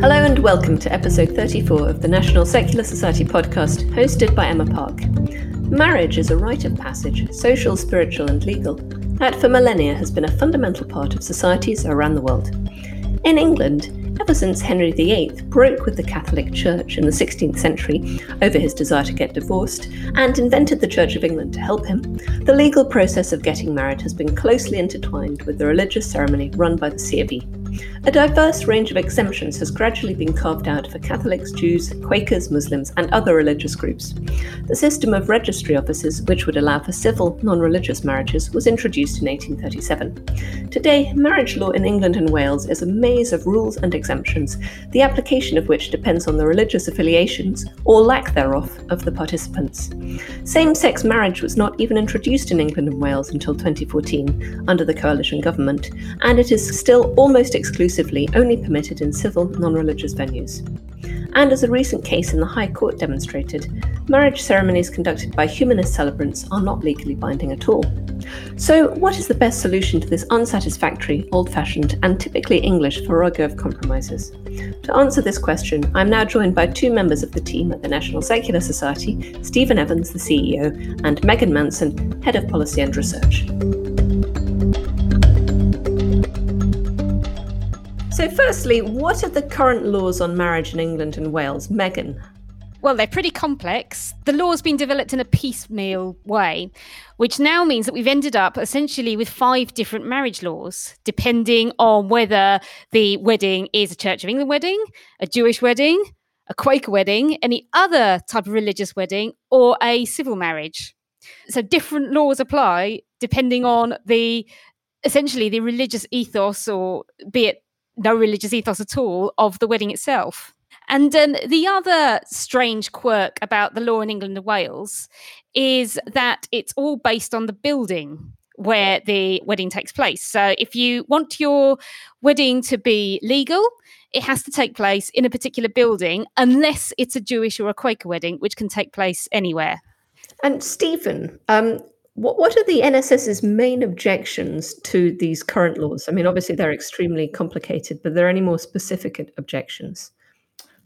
Hello and welcome to episode 34 of the National Secular Society podcast, hosted by Emma Park. Marriage is a rite of passage, social, spiritual, and legal, that for millennia has been a fundamental part of societies around the world. In England, ever since Henry VIII broke with the Catholic Church in the 16th century over his desire to get divorced and invented the Church of England to help him, the legal process of getting married has been closely intertwined with the religious ceremony run by the C of E. A diverse range of exemptions has gradually been carved out for Catholics, Jews, Quakers, Muslims, and other religious groups. The system of registry offices, which would allow for civil, non religious marriages, was introduced in 1837. Today, marriage law in England and Wales is a maze of rules and exemptions, the application of which depends on the religious affiliations, or lack thereof, of the participants. Same sex marriage was not even introduced in England and Wales until 2014 under the coalition government, and it is still almost exclusively only permitted in civil, non religious venues. And as a recent case in the High Court demonstrated, marriage ceremonies conducted by humanist celebrants are not legally binding at all. So, what is the best solution to this unsatisfactory, old fashioned, and typically English farrago of compromises? To answer this question, I'm now joined by two members of the team at the National Secular Society Stephen Evans, the CEO, and Megan Manson, Head of Policy and Research. So, firstly, what are the current laws on marriage in England and Wales? Megan. Well, they're pretty complex. The law's been developed in a piecemeal way, which now means that we've ended up essentially with five different marriage laws, depending on whether the wedding is a Church of England wedding, a Jewish wedding, a Quaker wedding, any other type of religious wedding, or a civil marriage. So different laws apply depending on the essentially the religious ethos or be it no religious ethos at all of the wedding itself. And um, the other strange quirk about the law in England and Wales is that it's all based on the building where the wedding takes place. So if you want your wedding to be legal, it has to take place in a particular building, unless it's a Jewish or a Quaker wedding, which can take place anywhere. And Stephen, um, what, what are the NSS's main objections to these current laws? I mean, obviously they're extremely complicated, but are there any more specific objections?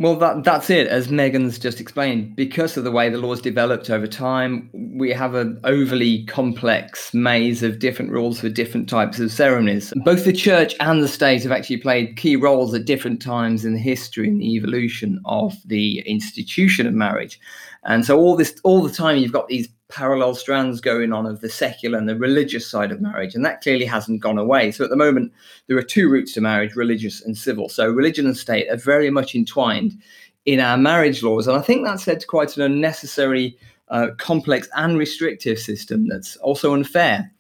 Well, that, that's it. As Megan's just explained, because of the way the law's developed over time, we have an overly complex maze of different rules for different types of ceremonies. Both the church and the state have actually played key roles at different times in the history and the evolution of the institution of marriage. And so all this, all the time, you've got these parallel strands going on of the secular and the religious side of marriage, and that clearly hasn't gone away. So at the moment, there are two routes to marriage: religious and civil. So religion and state are very much entwined in our marriage laws, and I think that's led to quite an unnecessary, uh, complex, and restrictive system that's also unfair.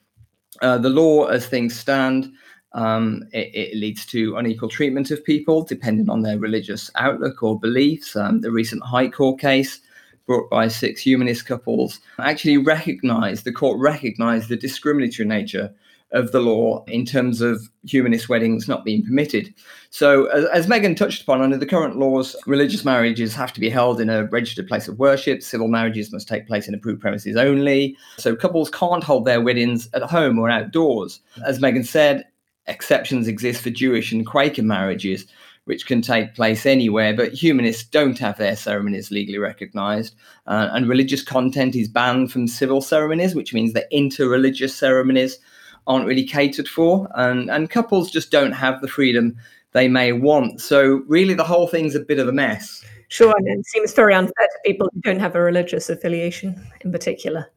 Uh, the law, as things stand, um, it, it, leads to unequal treatment of people depending on their religious outlook or beliefs. Um, the recent High Court case brought by six humanist couples actually recognized, the court recognized the discriminatory nature of the law in terms of humanist weddings not being permitted. So, as, as, Megan touched upon, under the current laws, religious marriages have to be held in a registered place of worship. Civil marriages must take place in approved premises only. So, couples can't hold their weddings at home or outdoors. As Megan said, exceptions exist for Jewish and Quaker marriages, which can take place anywhere, but humanists don't have their ceremonies legally recognized. Uh, and religious content is banned from civil ceremonies, which means that interreligious ceremonies aren't really catered for. And, and couples just don't have the freedom they may want. So, really, the whole thing's a bit of a mess. Sure, and it seems very unfair to people who don't have a religious affiliation in particular.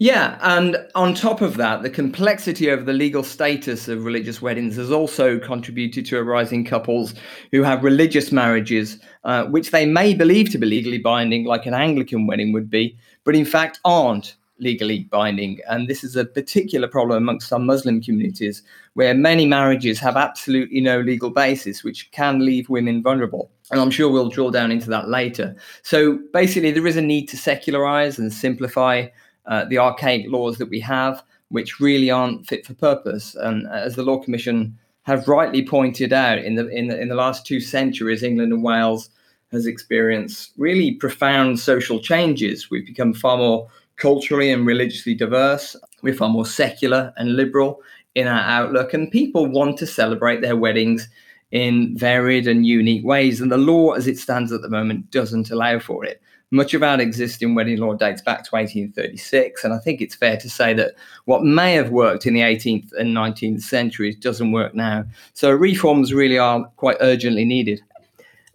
Yeah, and on top of that, the complexity of the legal status of religious weddings has also contributed to a rise in couples who have religious marriages, uh, which they may believe to be legally binding, like an Anglican wedding would be, but in fact aren't legally binding. And this is a particular problem amongst some Muslim communities where many marriages have absolutely no legal basis, which can leave women vulnerable. And I'm sure we'll drill down into that later. So basically, there is a need to secularize and simplify uh, the archaic laws that we have, which really aren't fit for purpose. And as the Law Commission have rightly pointed out, in the in the, in the last two centuries, England and Wales has experienced really profound social changes. We've become far more culturally and religiously diverse. We're far more secular and liberal in our outlook, and people want to celebrate their weddings in varied and unique ways. And the law, as it stands at the moment, doesn't allow for it. Much of our existing wedding law dates back to 1836, and I think it's fair to say that what may have worked in the 18th and 19th centuries doesn't work now. So reforms really are quite urgently needed.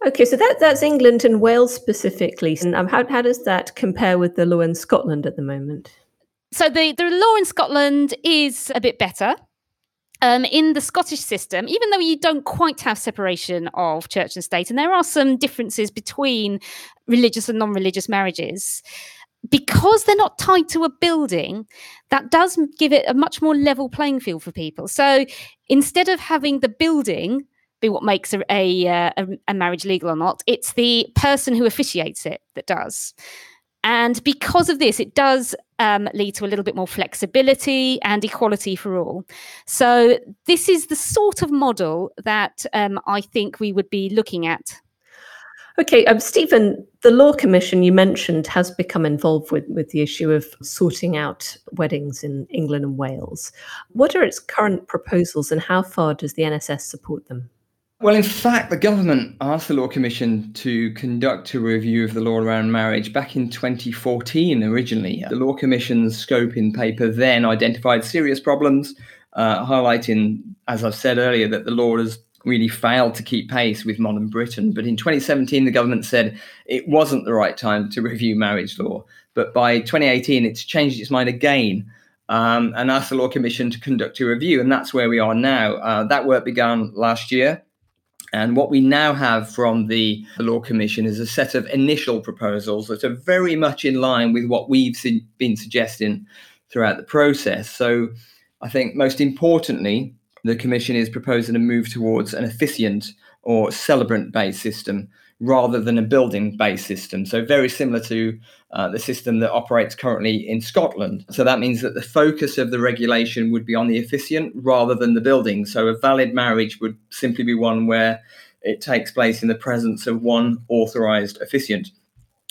Okay, so that, that's England and Wales specifically. And um, how, how does that compare with the law in Scotland at the moment? So the, the law in Scotland is a bit better. Um, in the Scottish system, even though you don't quite have separation of church and state, and there are some differences between religious and non religious marriages, because they're not tied to a building, that does give it a much more level playing field for people. So instead of having the building be what makes a, a, uh, a, marriage legal or not, it's the person who officiates it that does. And because of this, it does um, lead to a little bit more flexibility and equality for all. So, this is the sort of model that um, I think we would be looking at. Okay, um, Stephen, the Law Commission you mentioned has become involved with, with the issue of sorting out weddings in England and Wales. What are its current proposals and how far does the NSS support them? Well, in fact, the government asked the Law Commission to conduct a review of the law around marriage back in 2014 originally. The Law Commission's scoping paper then identified serious problems, uh, highlighting, as I've said earlier, that the law has really failed to keep pace with modern Britain. But in 2017, the government said it wasn't the right time to review marriage law. But by 2018, it's changed its mind again. Um, and asked the Law Commission to conduct a review, and that's where we are now. Uh, that work began last year, and what we now have from the, the, Law Commission is a set of initial proposals that are very much in line with what we've been suggesting throughout the process. So I think most importantly, the Commission is proposing a move towards an officiant or celebrant based system rather than a building based system. So, very similar to uh, the system that operates currently in Scotland. So, that means that the focus of the regulation would be on the officiant rather than the building. So, a valid marriage would simply be one where it takes place in the presence of one authorized officiant.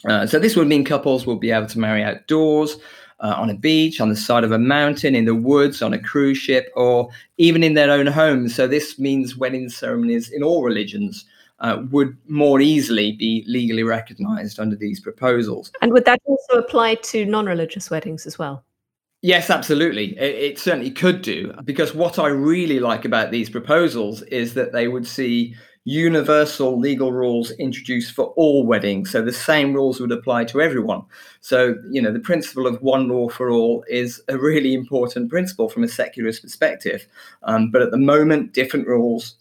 Uh, so, this would mean couples will be able to marry outdoors. Uh, on a beach, on the side of a mountain, in the woods, on a cruise ship, or even in their own homes. So, this means wedding ceremonies in all religions uh, would more easily be legally recognized under these proposals. And would that also apply to non religious weddings as well? Yes, absolutely. It, it, certainly could do. Because what I really like about these proposals is that they would see universal legal rules introduced for all weddings. So the same rules would apply to everyone. So, you know, the principle of one law for all is a really important principle from a secularist perspective. Um, but at the moment, different rules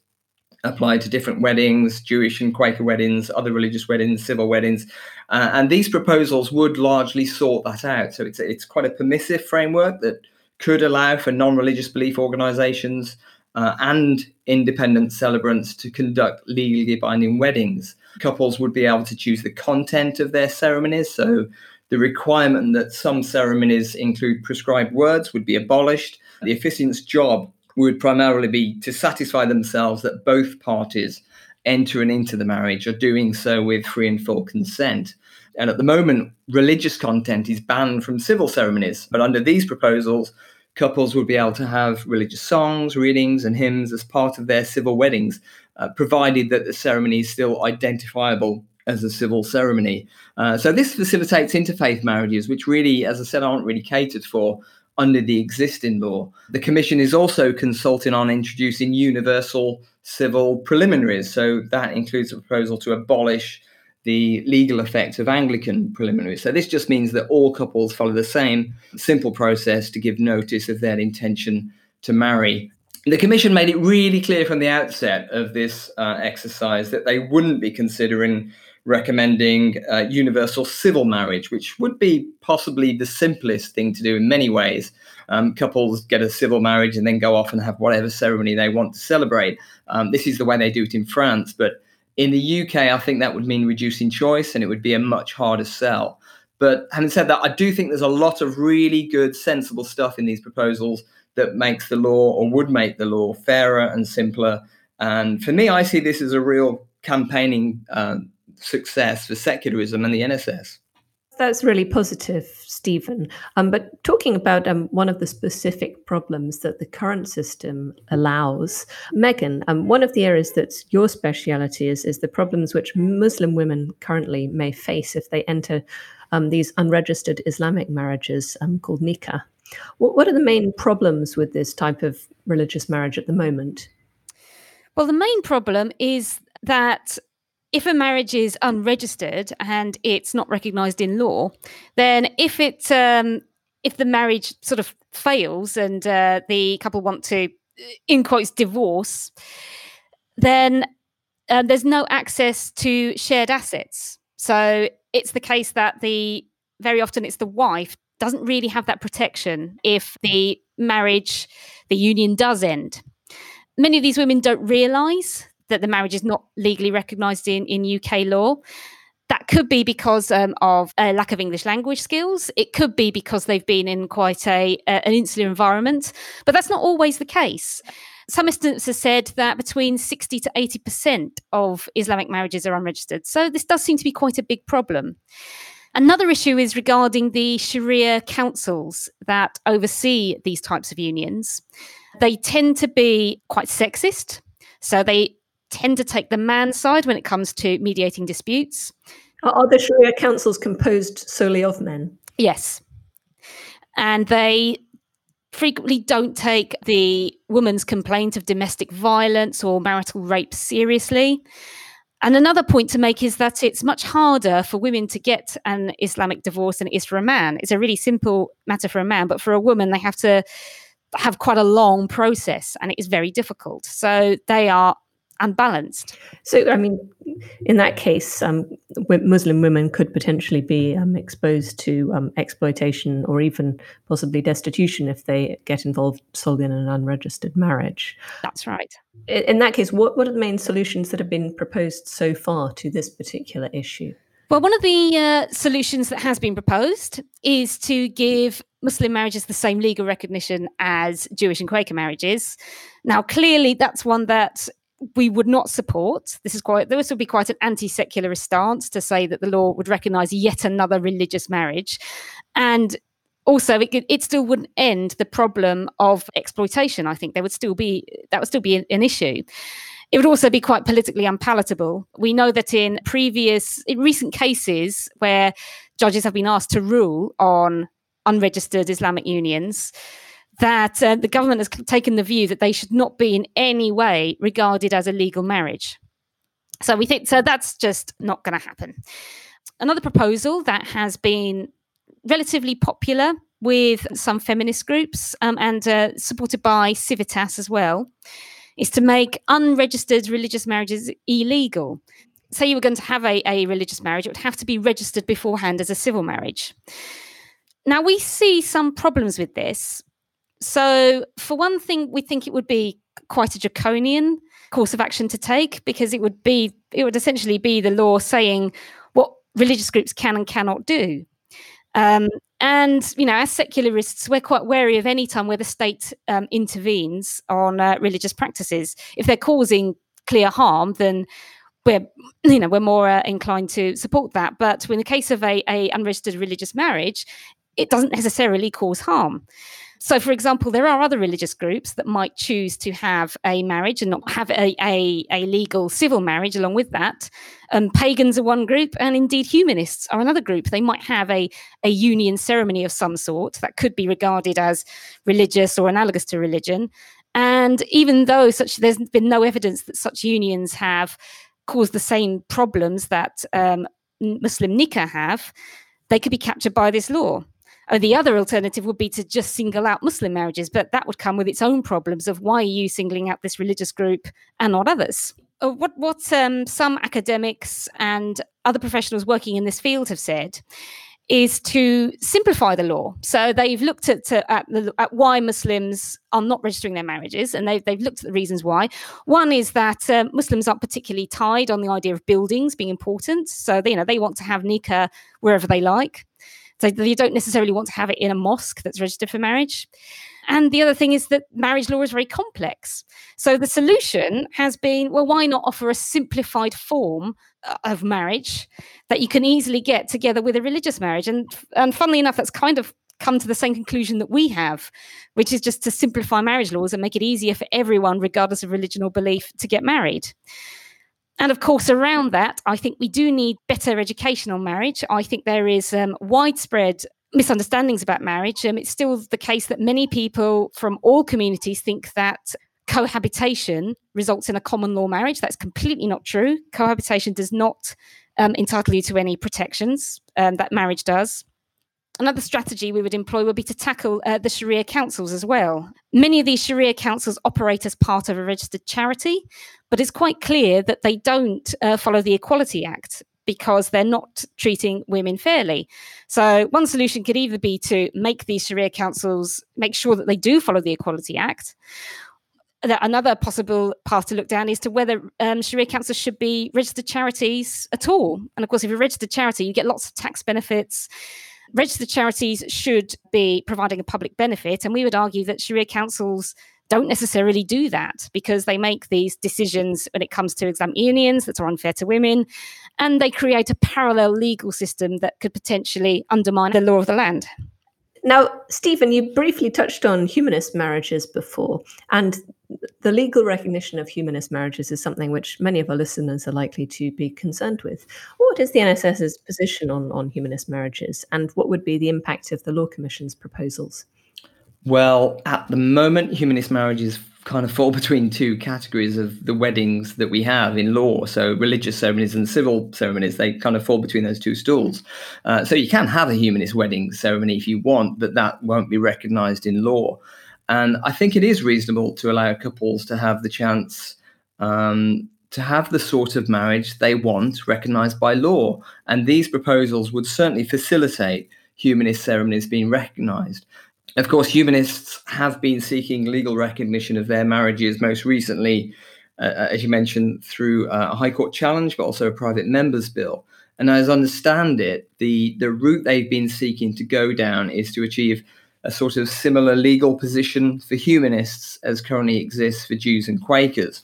apply to different weddings, Jewish and Quaker weddings, other religious weddings, civil weddings. Uh, and these proposals would largely sort that out. So it's, it's quite a permissive framework that could allow for non religious belief organizations uh, and independent celebrants to conduct legally binding weddings. Couples would be able to choose the content of their ceremonies. So the requirement that some ceremonies include prescribed words would be abolished. The officiant's job would primarily be to satisfy themselves that both parties entering into the marriage are doing so with free and full consent. And at the moment, religious content is banned from civil ceremonies. But under these proposals, couples would be able to have religious songs, readings, and hymns as part of their civil weddings, uh, provided that the ceremony is still identifiable as a civil ceremony. Uh, so this facilitates interfaith marriages, which really, as I said, aren't really catered for under the existing law. The Commission is also consulting on introducing universal civil preliminaries. So that includes a proposal to abolish the legal effect of Anglican preliminaries. So this just means that all couples follow the same simple process to give notice of their intention to marry. The Commission made it really clear from the outset of this uh, exercise that they wouldn't be considering recommending uh, universal civil marriage, which would be possibly the simplest thing to do in many ways. Um, couples get a civil marriage and then go off and have whatever ceremony they want to celebrate. Um, this is the way they do it in France, but in the UK, I think that would mean reducing choice and it would be a much harder sell. But having said that, I do think there's a lot of really good, sensible stuff in these proposals that makes the law or would make the law fairer and simpler. And for me, I see this as a real campaigning uh, success for secularism and the NSS. That's really positive, Stephen. Um, but talking about um, one of the specific problems that the current system allows, Megan, um, one of the areas that's your speciality is, is the problems which Muslim women currently may face if they enter um, these unregistered Islamic marriages um, called nikah. What, what are the main problems with this type of religious marriage at the moment? Well, the main problem is that if a marriage is unregistered and it's not recognised in law, then if it um, if the marriage sort of fails and uh, the couple want to, in quotes, divorce, then uh, there's no access to shared assets. So it's the case that the very often it's the wife doesn't really have that protection if the marriage, the union does end. Many of these women don't realise that the marriage is not legally recognised in, in UK law. That could be because um, of a lack of English language skills. It could be because they've been in quite a, an insular environment, but that's not always the case. Some instances said that between 60 to 80% of Islamic marriages are unregistered. So this does seem to be quite a big problem. Another issue is regarding the Sharia councils that oversee these types of unions. They tend to be quite sexist. So they tend to take the man's side when it comes to mediating disputes. Are the Sharia councils composed solely of men? Yes. And they frequently don't take the woman's complaint of domestic violence or marital rape seriously. And another point to make is that it's much harder for women to get an Islamic divorce than it is for a man. It's a really simple matter for a man, but for a woman, they have to have quite a long process and it is very difficult. So they are unbalanced. So, I mean, in that case, um, Muslim women could potentially be um, exposed to um, exploitation or even possibly destitution if they get involved solely in an unregistered marriage. That's right. In that case, what, what are the main solutions that have been proposed so far to this particular issue? Well, one of the uh, solutions that has been proposed is to give Muslim marriages the same legal recognition as Jewish and Quaker marriages. Now, clearly, that's one that we would not support. This is quite this would be quite an anti-secularist stance to say that the law would recognise yet another religious marriage, and also it, it still wouldn't end the problem of exploitation. I think there would still be that would still be an, an issue. It would also be quite politically unpalatable. We know that in previous, in recent cases where judges have been asked to rule on unregistered Islamic unions, that uh, the government has taken the view that they should not be in any way regarded as a legal marriage. So we think so that's just not going to happen. Another proposal that has been relatively popular with some feminist groups um, and uh, supported by Civitas as well is to make unregistered religious marriages illegal. Say you were going to have a, a religious marriage, it would have to be registered beforehand as a civil marriage. Now, we see some problems with this so, for one thing, we think it would be quite a draconian course of action to take because it would be it would essentially be the law saying what religious groups can and cannot do. Um, and you know, as secularists, we're quite wary of any time where the state um, intervenes on uh, religious practices. If they're causing clear harm, then we're you know we're more uh, inclined to support that. But in the case of a, a unregistered religious marriage, it doesn't necessarily cause harm. So, for example, there are other religious groups that might choose to have a marriage and not have a, a, a legal civil marriage along with that. Um, pagans are one group, and indeed humanists are another group. They might have a, a union ceremony of some sort that could be regarded as religious or analogous to religion. And even though such there's been no evidence that such unions have caused the same problems that um, Muslim nikah have, they could be captured by this law. Or the other alternative would be to just single out Muslim marriages, but that would come with its own problems of why are you singling out this religious group and not others? Uh, what what um, some academics and other professionals working in this field have said is to simplify the law. So they've looked at at, the, at, why Muslims are not registering their marriages, and they've, they've looked at the reasons why. One is that uh, Muslims aren't particularly tied on the idea of buildings being important, so they, you know they want to have nikah wherever they like. So you don't necessarily want to have it in a mosque that's registered for marriage. And the other thing is that marriage law is very complex. So the solution has been well, why not offer a simplified form uh, of marriage that you can easily get together with a religious marriage? And, and funnily enough, that's kind of come to the same conclusion that we have, which is just to simplify marriage laws and make it easier for everyone, regardless of religion or belief, to get married. And of course, around that, I think we do need better education on marriage. I think there is um, widespread misunderstandings about marriage. Um, it's still the case that many people from all communities think that cohabitation results in a common law marriage. That's completely not true. Cohabitation does not um, entitle you to any protections um, that marriage does. Another strategy we would employ would be to tackle uh, the Sharia councils as well. Many of these Sharia councils operate as part of a registered charity, but it's quite clear that they don't uh, follow the Equality Act because they're not treating women fairly. So, one solution could either be to make these Sharia councils make sure that they do follow the Equality Act. Another possible path to look down is to whether um, Sharia councils should be registered charities at all. And of course, if you're a registered charity, you get lots of tax benefits. Registered charities should be providing a public benefit. And we would argue that Sharia councils don't necessarily do that because they make these decisions when it comes to exam unions that are unfair to women, and they create a parallel legal system that could potentially undermine the law of the land. Now, Stephen, you briefly touched on humanist marriages before, and the legal recognition of humanist marriages is something which many of our listeners are likely to be concerned with. What is the NSS's position on, on humanist marriages, and what would be the impact of the Law Commission's proposals? Well, at the moment, humanist marriages kind of fall between two categories of the weddings that we have in law. So, religious ceremonies and civil ceremonies, they kind of fall between those two stools. Uh, so, you can have a humanist wedding ceremony if you want, but that won't be recognized in law. And I think it is reasonable to allow couples to have the chance um, to have the sort of marriage they want recognized by law. And these proposals would certainly facilitate humanist ceremonies being recognized. Of course, humanists have been seeking legal recognition of their marriages most recently, uh, uh, as you mentioned, through uh, a High Court challenge, but also a private member's bill. And as I understand it, the, the route they've been seeking to go down is to achieve a sort of similar legal position for humanists as currently exists for Jews and Quakers.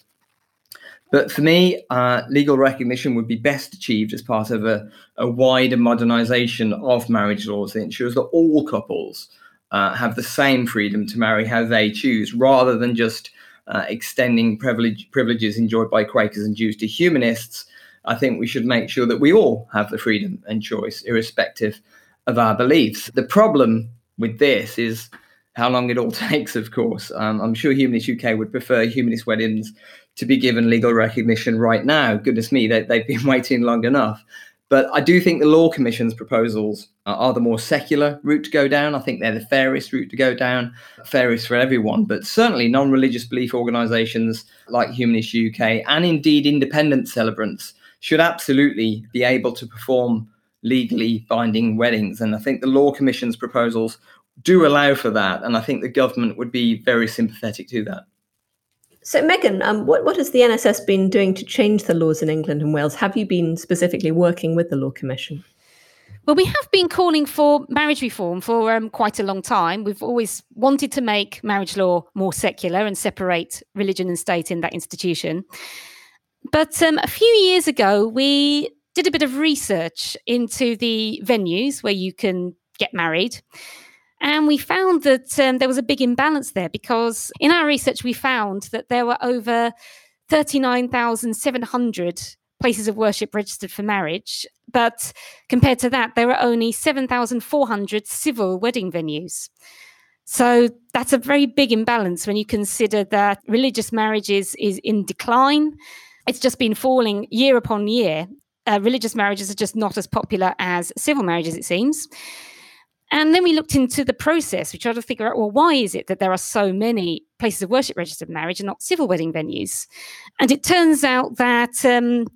But for me, uh, legal recognition would be best achieved as part of a, a wider modernization of marriage laws that ensures that all couples uh, have the same freedom to marry how they choose, rather than just uh, extending privilege, privileges enjoyed by Quakers and Jews to humanists. I think we should make sure that we all have the freedom and choice, irrespective of our beliefs. The problem with this is how long it all takes, of course. Um, I'm sure Humanist UK would prefer humanist weddings to be given legal recognition right now. Goodness me, they, they've been waiting long enough. But I do think the Law Commission's proposals are the more secular route to go down. I think they're the fairest route to go down, fairest for everyone. But certainly, non religious belief organisations like Humanist UK and indeed independent celebrants should absolutely be able to perform legally binding weddings. And I think the Law Commission's proposals do allow for that. And I think the government would be very sympathetic to that. So, Megan, um, what, what has the NSS been doing to change the laws in England and Wales? Have you been specifically working with the Law Commission? Well, we have been calling for marriage reform for um, quite a long time. We've always wanted to make marriage law more secular and separate religion and state in that institution. But um, a few years ago, we did a bit of research into the venues where you can get married. And we found that um, there was a big imbalance there because in our research, we found that there were over 39,700 places of worship registered for marriage. But compared to that, there were only 7,400 civil wedding venues. So that's a very big imbalance when you consider that religious marriages is, is in decline. It's just been falling year upon year. Uh, religious marriages are just not as popular as civil marriages, it seems. And then we looked into the process. We tried to figure out, well, why is it that there are so many places of worship registered marriage and not civil wedding venues? And it turns out that um,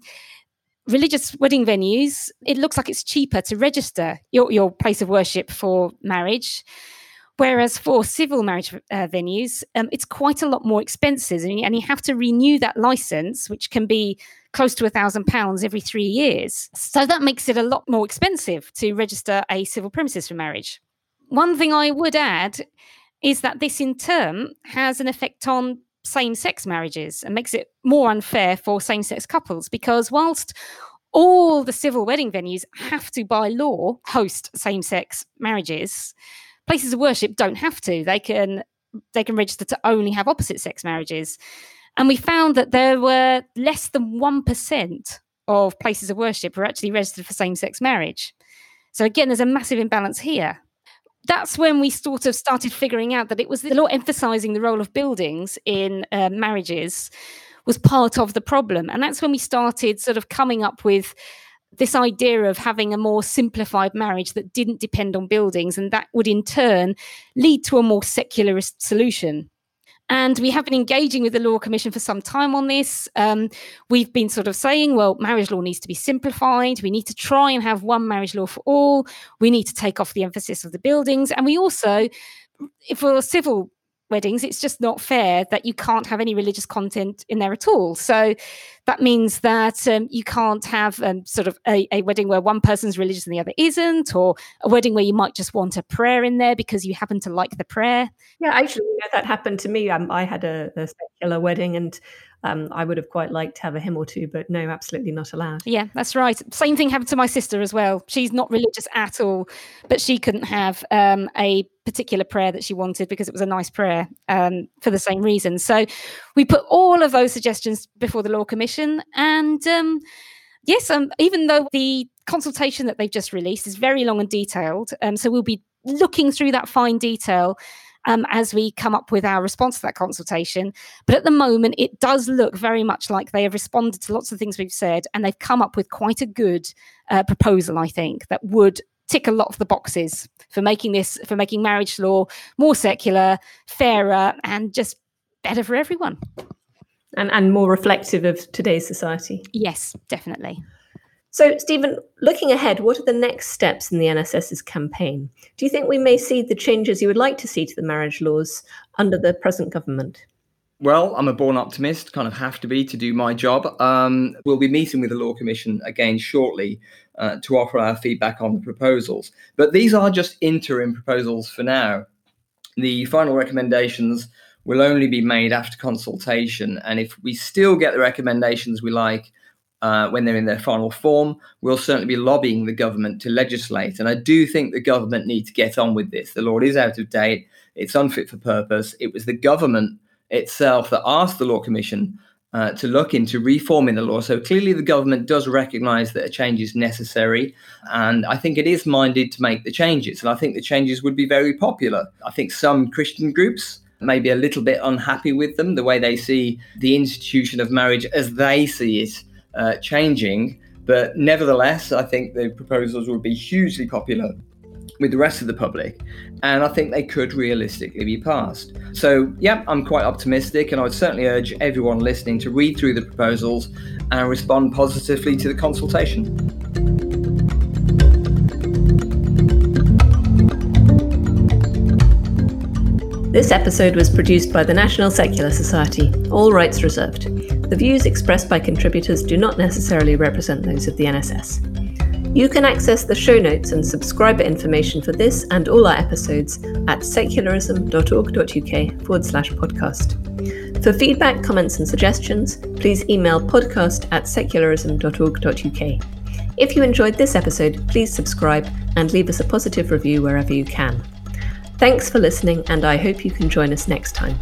religious wedding venues, it looks like it's cheaper to register your, your place of worship for marriage. Whereas for civil marriage uh, venues, um, it's quite a lot more expensive, and you, and you have to renew that license, which can be close to a thousand pounds every three years. So that makes it a lot more expensive to register a civil premises for marriage. One thing I would add is that this in turn has an effect on same sex marriages and makes it more unfair for same sex couples because whilst all the civil wedding venues have to, by law, host same sex marriages, places of worship don't have to. They can they can register to only have opposite sex marriages. And we found that there were less than 1% of places of worship were actually registered for same sex marriage. So again, there's a massive imbalance here that's when we sort of started figuring out that it was the law emphasizing the role of buildings in uh, marriages was part of the problem. And that's when we started sort of coming up with this idea of having a more simplified marriage that didn't depend on buildings. And that would in turn lead to a more secularist solution. And we have been engaging with the Law Commission for some time on this. Um, we've been sort of saying, well, marriage law needs to be simplified. We need to try and have one marriage law for all. We need to take off the emphasis of the buildings. And we also, for civil weddings, it's just not fair that you can't have any religious content in there at all. So that means that um, you can't have um, sort of a, a, wedding where one person's religious and the other isn't, or a wedding where you might just want a prayer in there because you happen to like the prayer. Yeah, actually, you know, that happened to me. Um, I had a, a secular wedding and um, I would have quite liked to have a hymn or two, but no, absolutely not allowed. Yeah, that's right. Same thing happened to my sister as well. She's not religious at all, but she couldn't have um, a particular prayer that she wanted because it was a nice prayer um, for the same reason. So we put all of those suggestions before the Law Commission. And um, yes, um, even though the consultation that they've just released is very long and detailed, um, so we'll be looking through that fine detail um, as we come up with our response to that consultation. But at the moment, it does look very much like they have responded to lots of things we've said, and they've come up with quite a good uh, proposal, I think, that would tick a lot of the boxes for making this for making marriage law more secular, fairer, and just better for everyone. And and more reflective of today's society. Yes, definitely. So, Stephen, looking ahead, what are the next steps in the NSS's campaign? Do you think we may see the changes you would like to see to the marriage laws under the present government? Well, I'm a born optimist, kind of have to be to do my job. Um, we'll be meeting with the Law Commission again shortly uh, to offer our feedback on the proposals. But these are just interim proposals for now. The final recommendations will only be made after consultation. And if we still get the recommendations we like, uh, when they're in their final form. We'll certainly be lobbying the government to legislate. And I do think the government need to get on with this. The law is out of date, it's unfit for purpose. It was the government itself that asked the Law Commission uh, to look into reforming the law. So clearly, the government does recognize that a change is necessary. And I think it is minded to make the changes. And I think the changes would be very popular. I think some Christian groups may be a little bit unhappy with them, the way they see the institution of marriage as they see it uh, changing. But nevertheless, I think the proposals will be hugely popular with the rest of the public, and I think they could realistically be passed. So, yeah, I'm quite optimistic, and I would certainly urge everyone listening to read through the proposals and respond positively to the consultation. This episode was produced by the National Secular Society, all rights reserved. The views expressed by contributors do not necessarily represent those of the NSS. You can access the show notes and subscriber information for this and all our episodes at secularism.org.uk forward slash podcast. For feedback, comments, and suggestions, please email podcast at secularism.org.uk. If you enjoyed this episode, please subscribe and leave us a positive review wherever you can. Thanks for listening, and I hope you can join us next time.